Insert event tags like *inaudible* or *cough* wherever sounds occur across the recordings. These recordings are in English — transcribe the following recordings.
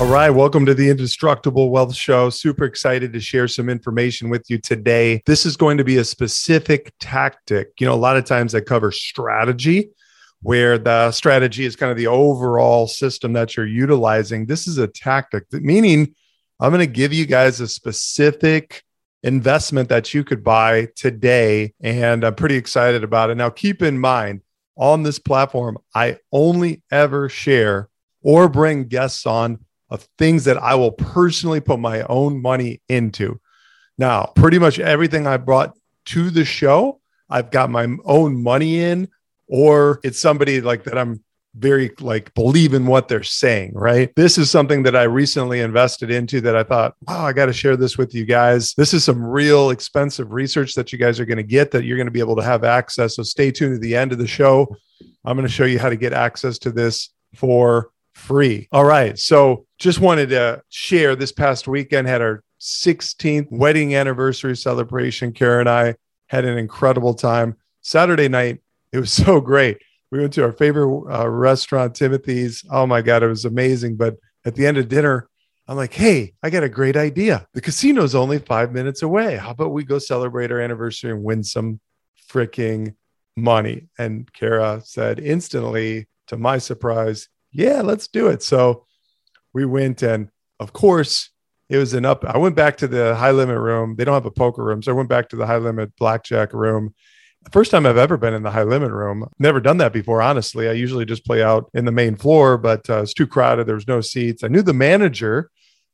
All right, welcome to the Indestructible Wealth Show. Super excited to share some information with you today. This is going to be a specific tactic. You know, a lot of times I cover strategy, where the strategy is kind of the overall system that you're utilizing. This is a tactic, meaning I'm going to give you guys a specific investment that you could buy today. And I'm pretty excited about it. Now, keep in mind, on this platform, I only ever share or bring guests on of things that I will personally put my own money into. Now, pretty much everything I brought to the show, I've got my own money in, or it's somebody like that I'm very like believe in what they're saying, right? This is something that I recently invested into that I thought, wow, I got to share this with you guys. This is some real expensive research that you guys are going to get that you're going to be able to have access. So stay tuned to the end of the show. I'm going to show you how to get access to this for free. All right. So just wanted to share this past weekend had our 16th wedding anniversary celebration. Kara and I had an incredible time. Saturday night, it was *laughs* so great. We went to our favorite uh, restaurant, Timothy's. Oh my God, it was amazing. But at the end of dinner, I'm like, hey, I got a great idea. The casino's only five minutes away. How about we go celebrate our anniversary and win some freaking money? And Kara said instantly, to my surprise, yeah, let's do it. So we went, and of course, it was an up. I went back to the high limit room. They don't have a poker room. So I went back to the high limit blackjack room. The first time I've ever been in the high limit room. Never done that before, honestly. I usually just play out in the main floor, but uh, it's too crowded. There was no seats. I knew the manager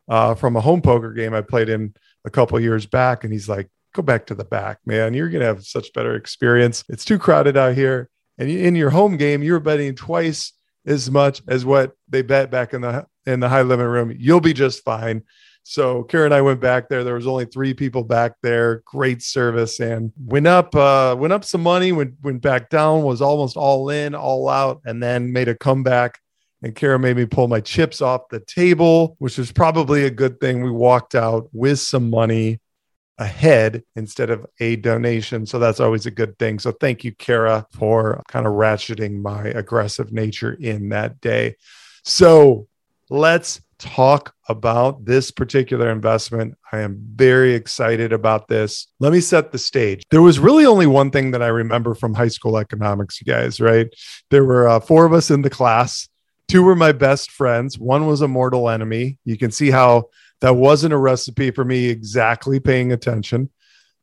uh, from a home poker game I played in a couple years back, and he's like, "Go back to the back, man. You're gonna have such better experience. It's too crowded out here." And in your home game, you were betting twice as much as what they bet back in the in the high limit room. You'll be just fine. So Karen and I went back there. There was only three people back there. Great service and went up, uh, went up some money, went went back down, was almost all in, all out, and then made a comeback. And Karen made me pull my chips off the table, which was probably a good thing. We walked out with some money ahead instead of a donation. So that's always a good thing. So thank you, Kara, for kind of ratcheting my aggressive nature in that day. So let's talk about this particular investment. I am very excited about this. Let me set the stage. There was really only one thing that I remember from high school economics, you guys, right? There were uh, four of us in the class. Two were my best friends. One was a mortal enemy. You can see how that wasn't a recipe for me exactly paying attention,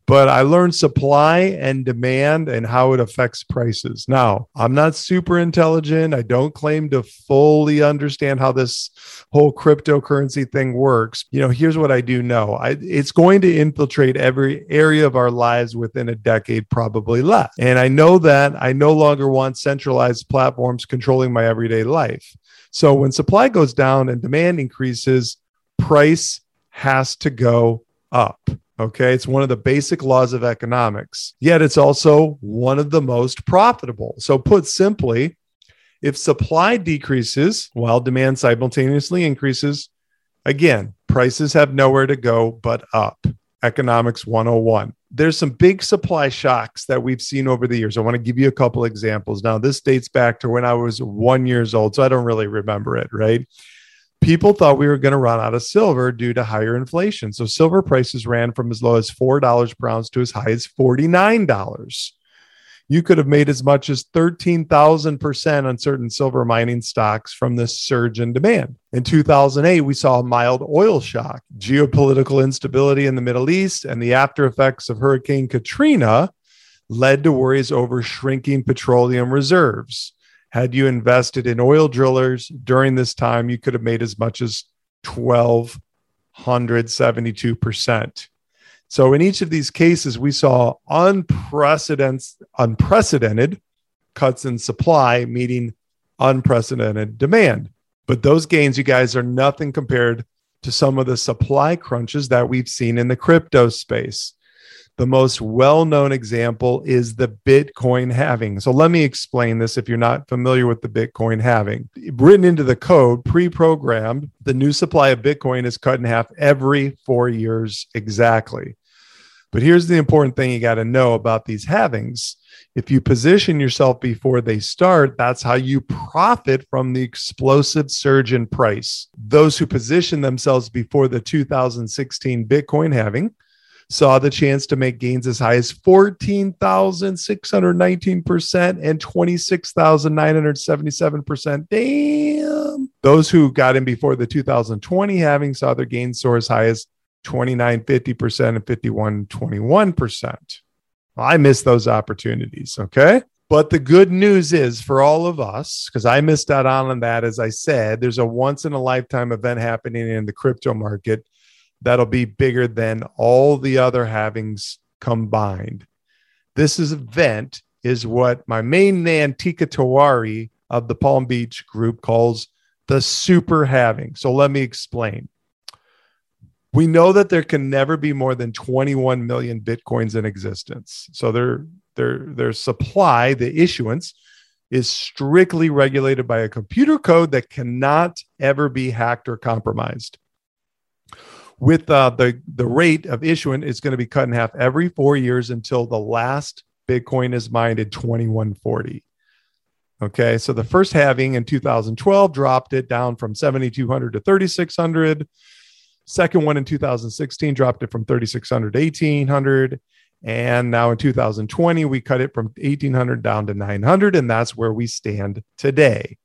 but I learned supply and demand and how it affects prices. Now, I'm not super intelligent. I don't claim to fully understand how this whole cryptocurrency thing works. You know, here's what I do know I, it's going to infiltrate every area of our lives within a decade, probably less. And I know that I no longer want centralized platforms controlling my everyday life. So when supply goes down and demand increases, price has to go up. Okay. It's one of the basic laws of economics, yet it's also one of the most profitable. So, put simply, if supply decreases while demand simultaneously increases, again, prices have nowhere to go but up. Economics 101. There's some big supply shocks that we've seen over the years. I want to give you a couple examples. Now, this dates back to when I was one years old, so I don't really remember it, right? People thought we were going to run out of silver due to higher inflation. So silver prices ran from as low as $4 per ounce to as high as $49. You could have made as much as 13,000% on certain silver mining stocks from this surge in demand. In 2008, we saw a mild oil shock, geopolitical instability in the Middle East, and the after effects of Hurricane Katrina led to worries over shrinking petroleum reserves had you invested in oil drillers during this time, you could have made as much as 1,272%. So, in each of these cases, we saw unprecedented, unprecedented cuts in supply, meeting unprecedented demand. But those gains, you guys, are nothing compared to some of the supply crunches that we've seen in the crypto space. The most well known example is the Bitcoin halving. So let me explain this if you're not familiar with the Bitcoin halving. Written into the code, pre programmed, the new supply of Bitcoin is cut in half every four years exactly. But here's the important thing you got to know about these halvings. If you position yourself before they start, that's how you profit from the explosive surge in price. Those who position themselves before the 2016 Bitcoin halving saw the chance to make gains as high as 14,619% and 26,977%. Damn. Those who got in before the 2020 halving saw their gains soar as high as 29, 50% and 51, 21%. I missed those opportunities. Okay. But the good news is for all of us, because I missed out on that, as I said, there's a once in a lifetime event happening in the crypto market that'll be bigger than all the other halvings combined. This is event is what my main man Teeka Tiwari of the Palm Beach group calls the super halving. So let me explain. We know that there can never be more than 21 million bitcoins in existence. So their their their supply, the issuance is strictly regulated by a computer code that cannot ever be hacked or compromised with uh, the the rate of issuing is going to be cut in half every four years until the last Bitcoin is mined at 2140. Okay, so the first halving in 2012 dropped it down from 7,200 to 3,600. Second one in 2016 dropped it from 3,600 to 1,800. And now in 2020, we cut it from 1,800 down to 900. And that's where we stand today.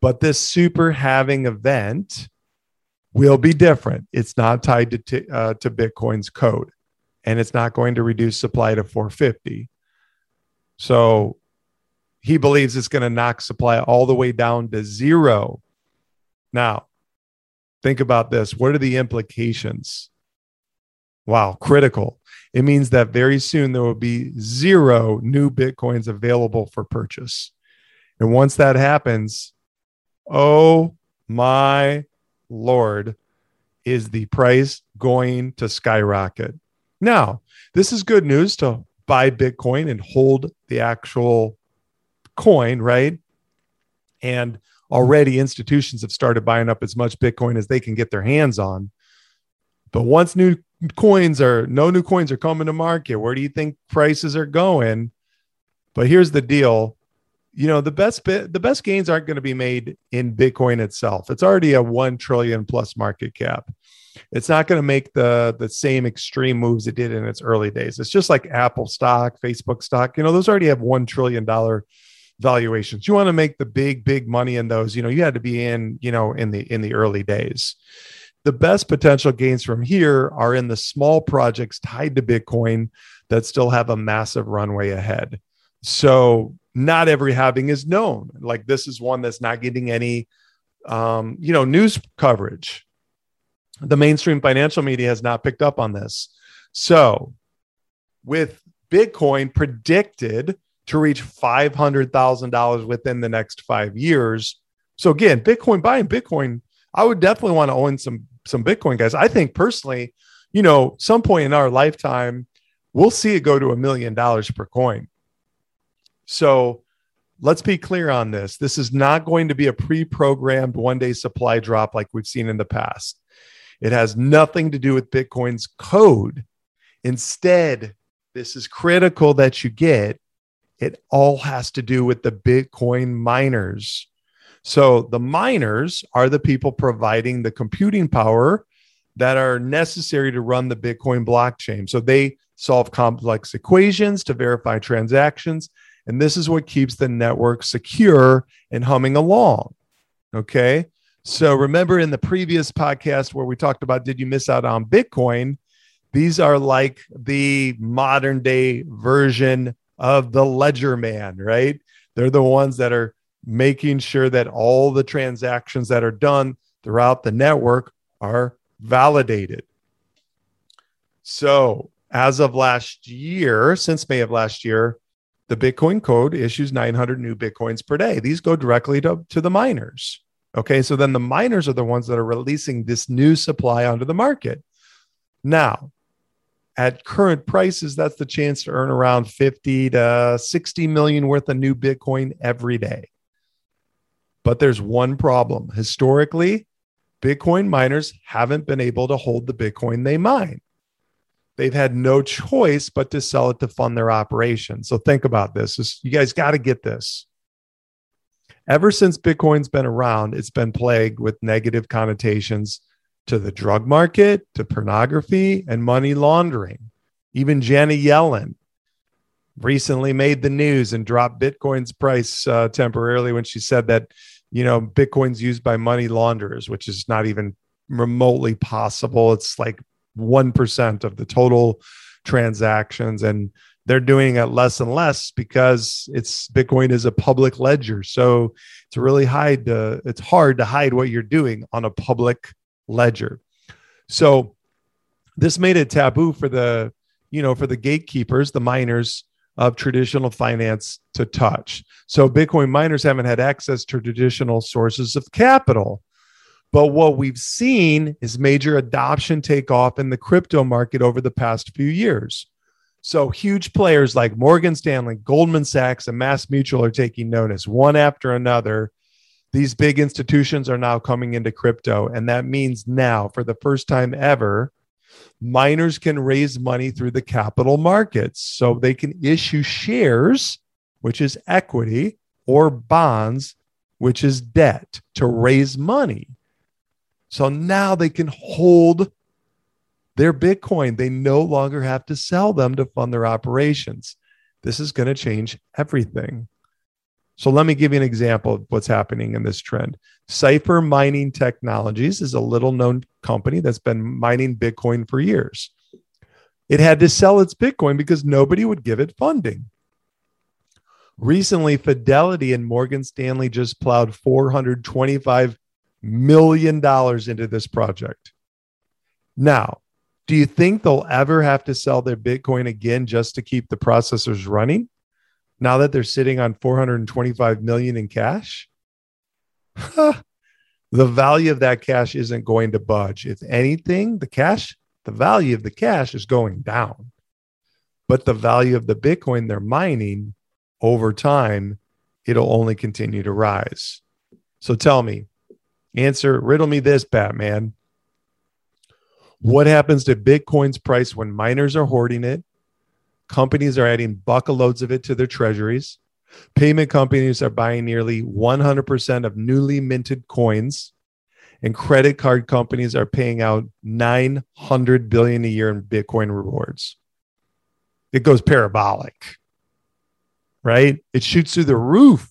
But this super halving event will be different. It's not tied to, t- uh, to Bitcoin's code and it's not going to reduce supply to 450. So he believes it's going to knock supply all the way down to zero. Now, think about this. What are the implications? Wow, critical. It means that very soon there will be zero new Bitcoins available for purchase. And once that happens, oh my Lord, is the price going to skyrocket? Now, this is good news to buy Bitcoin and hold the actual coin, right? And already institutions have started buying up as much Bitcoin as they can get their hands on. But once new coins are no new coins are coming to market, where do you think prices are going? But here's the deal you know the best bit the best gains aren't going to be made in bitcoin itself. It's already a 1 trillion plus market cap. It's not going to make the the same extreme moves it did in its early days. It's just like apple stock facebook stock you know those already have 1 trillion dollar valuations. You want to make the big big money in those you know you had to be in you know in the in the early days. The best potential gains from here are in the small projects tied to bitcoin that still have a massive runway ahead. So not every halving is known. Like this is one that's not getting any, um, you know, news coverage. The mainstream financial media has not picked up on this. So, with Bitcoin predicted to reach $500,000 within the next five years. So again, Bitcoin buying Bitcoin, I would definitely want to own some some Bitcoin guys. I think personally, you know, some point in our lifetime, we'll see it go to a million dollars per coin. So let's be clear on this. This is not going to be a pre programmed one day supply drop like we've seen in the past. It has nothing to do with Bitcoin's code. Instead, this is critical that you get. It all has to do with the Bitcoin miners. So the miners are the people providing the computing power that are necessary to run the Bitcoin blockchain. So they solve complex equations to verify transactions and this is what keeps the network secure and humming along. Okay. So remember in the previous podcast where we talked about did you miss out on Bitcoin? These are like the modern day version of the ledger man, right? They're the ones that are making sure that all the transactions that are done throughout the network are validated. So, as of last year, since May of last year, the Bitcoin code issues 900 new Bitcoins per day. These go directly to, to the miners. Okay. So then the miners are the ones that are releasing this new supply onto the market. Now, at current prices, that's the chance to earn around 50 to 60 million worth of new Bitcoin every day. But there's one problem. Historically, Bitcoin miners haven't been able to hold the Bitcoin they mine. They've had no choice but to sell it to fund their operation. So think about this. you guys got to get this. Ever since Bitcoin's been around, it's been plagued with negative connotations to the drug market, to pornography, and money laundering. Even Janet Yellen recently made the news and dropped Bitcoin's price uh, temporarily when she said that, you know, Bitcoin's used by money launderers, which is not even remotely possible. It's like 1% of the total transactions. And they're doing it less and less because it's Bitcoin is a public ledger. So it's really hide to, it's hard to hide what you're doing on a public ledger. So this made it taboo for the, you know, for the gatekeepers, the miners of traditional finance to touch. So Bitcoin miners haven't had access to traditional sources of capital. But what we've seen is major adoption take off in the crypto market over the past few years. So huge players like Morgan Stanley, Goldman Sachs, and Mass Mutual are taking notice one after another these big institutions are now coming into crypto. And that means now, for the first time ever, miners can raise money through the capital markets. So they can issue shares, which is equity, or bonds, which is debt, to raise money. So now they can hold their Bitcoin. They no longer have to sell them to fund their operations. This is going to change everything. So let me give you an example of what's happening in this trend. Cipher Mining Technologies is a little known company that's been mining Bitcoin for years. It had to sell its Bitcoin because nobody would give it funding. Recently, Fidelity and Morgan Stanley just plowed $425 million dollars into this project. Now, do you think they'll ever have to sell their Bitcoin again just to keep the processors running? now that they're sitting on 425 million in cash *sighs* the value of that cash isn't going to budge if anything the cash the value of the cash is going down but the value of the bitcoin they're mining over time it'll only continue to rise so tell me answer riddle me this batman what happens to bitcoin's price when miners are hoarding it Companies are adding bucket loads of it to their treasuries. Payment companies are buying nearly 100% of newly minted coins. And credit card companies are paying out 900 billion a year in Bitcoin rewards. It goes parabolic, right? It shoots through the roof.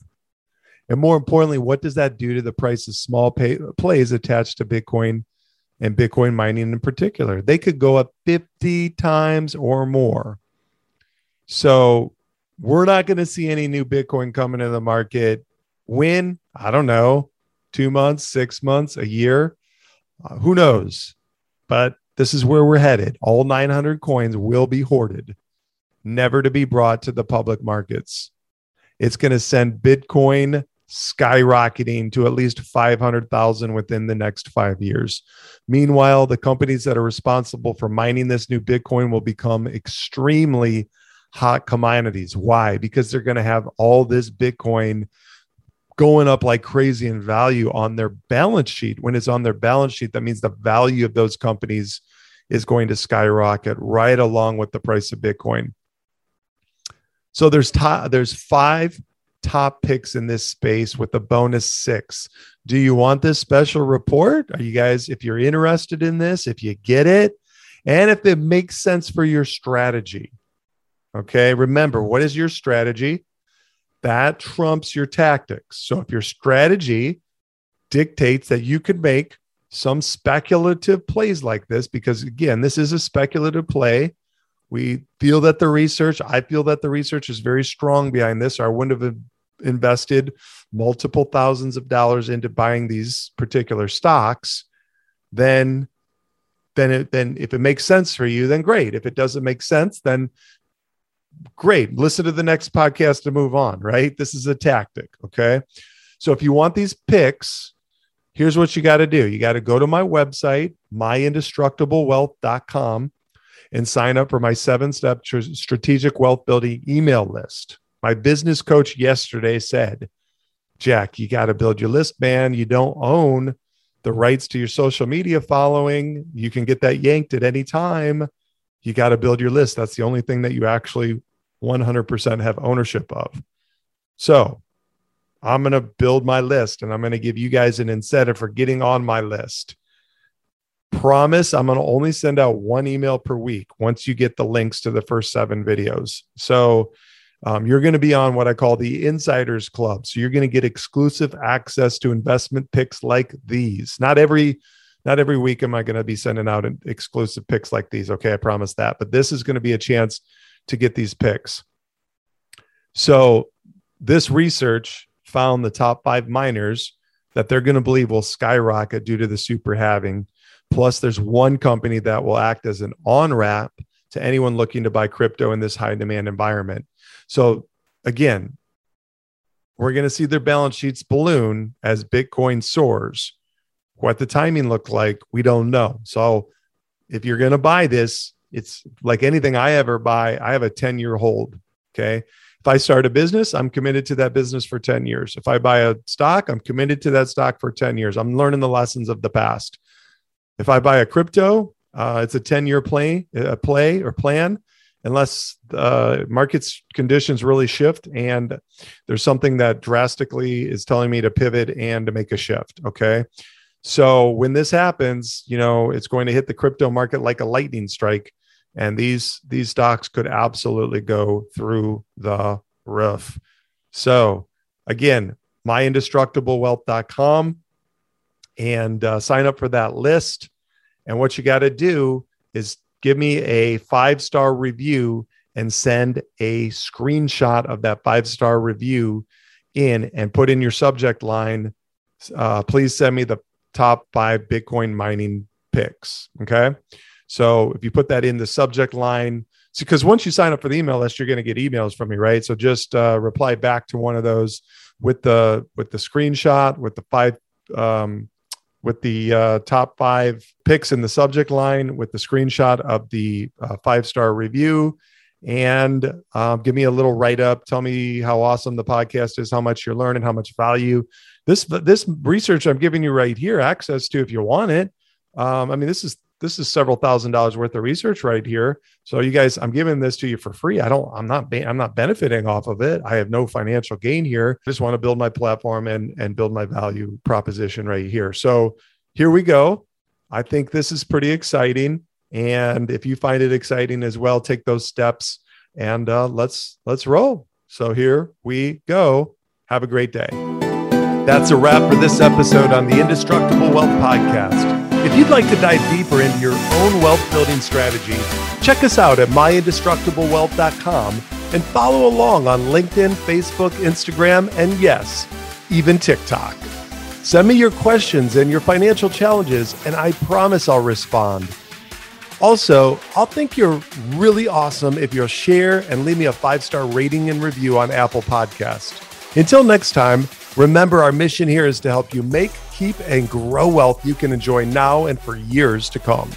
And more importantly, what does that do to the price of small pay, plays attached to Bitcoin and Bitcoin mining in particular? They could go up 50 times or more. So we're not going to see any new Bitcoin coming in the market. When? I don't know. Two months, six months, a year. Uh, who knows? But this is where we're headed. All 900 coins will be hoarded, never to be brought to the public markets. It's going to send Bitcoin skyrocketing to at least 500,000 within the next five years. Meanwhile, the companies that are responsible for mining this new Bitcoin will become extremely hot commodities. Why? Because they're going to have all this Bitcoin going up like crazy in value on their balance sheet. When it's on their balance sheet, that means the value of those companies is going to skyrocket right along with the price of Bitcoin. So there's top, there's five top picks in this space with a bonus six. Do you want this special report? Are you guys, if you're interested in this, if you get it, and if it makes sense for your strategy, Okay. Remember, what is your strategy? That trumps your tactics. So if your strategy dictates that you could make some speculative plays like this, because again, this is a speculative play. We feel that the research, I feel that the research is very strong behind this, or I wouldn't have invested multiple thousands of dollars into buying these particular stocks. Then then it, then if it makes sense for you, then great. If it doesn't make sense, then great. Listen to the next podcast to move on, right? This is a tactic. Okay. So if you want these picks, here's what you got to do you got to go to my website, myindestructiblewealth.com, and sign up for my seven step strategic wealth building email list. My business coach yesterday said, Jack, you got to build your list, man. You don't own the rights to your social media following. You can get that yanked at any time. You got to build your list. That's the only thing that you actually 100% have ownership of. So I'm going to build my list and I'm going to give you guys an incentive for getting on my list. Promise I'm going to only send out one email per week once you get the links to the first seven videos. So um, you're going to be on what I call the Insiders Club. So you're going to get exclusive access to investment picks like these. Not every not every week am I going to be sending out exclusive picks like these. Okay, I promise that. But this is going to be a chance to get these picks. So this research found the top five miners that they're going to believe will skyrocket due to the super halving. Plus, there's one company that will act as an on ramp to anyone looking to buy crypto in this high demand environment. So, again, we're going to see their balance sheets balloon as Bitcoin soars. What the timing looked like, we don't know. So if you're going to buy this, it's like anything I ever buy, I have a 10 year hold. Okay. If I start a business, I'm committed to that business for 10 years. If I buy a stock, I'm committed to that stock for 10 years. I'm learning the lessons of the past. If I buy a crypto, uh, it's a 10 year play, a play or plan, unless uh, markets conditions really shift and there's something that drastically is telling me to pivot and to make a shift. Okay. So when this happens, you know, it's going to hit the crypto market like a lightning strike. And these these stocks could absolutely go through the roof. So again, myindestructiblewealth.com and uh, sign up for that list. And what you got to do is give me a five star review and send a screenshot of that five star review in and put in your subject line. Uh, please send me the top five Bitcoin mining picks. Okay. So if you put that in the subject line, because once you sign up for the email list, you're going to get emails from me, right? So just uh, reply back to one of those with the with the screenshot with the five um, with the uh, top five picks in the subject line with the screenshot of the uh, five star review and um, give me a little write up. Tell me how awesome the podcast is, how much you're learning, how much value this this research I'm giving you right here access to if you want it. Um, I mean, this is this is several thousand dollars worth of research right here. So you guys, I'm giving this to you for free. I don't, I'm not, I'm not benefiting off of it. I have no financial gain here. I just want to build my platform and and build my value proposition right here. So here we go. I think this is pretty exciting. And if you find it exciting as well, take those steps and uh, let's let's roll. So here we go. Have a great day. That's a wrap for this episode on the Indestructible Wealth Podcast. If you'd like to dive deeper into your own wealth building strategy, check us out at myindestructiblewealth.com and follow along on LinkedIn, Facebook, Instagram, and yes, even TikTok. Send me your questions and your financial challenges, and I promise I'll respond. Also, I'll think you're really awesome if you'll share and leave me a five star rating and review on Apple Podcast. Until next time, Remember, our mission here is to help you make, keep, and grow wealth you can enjoy now and for years to come.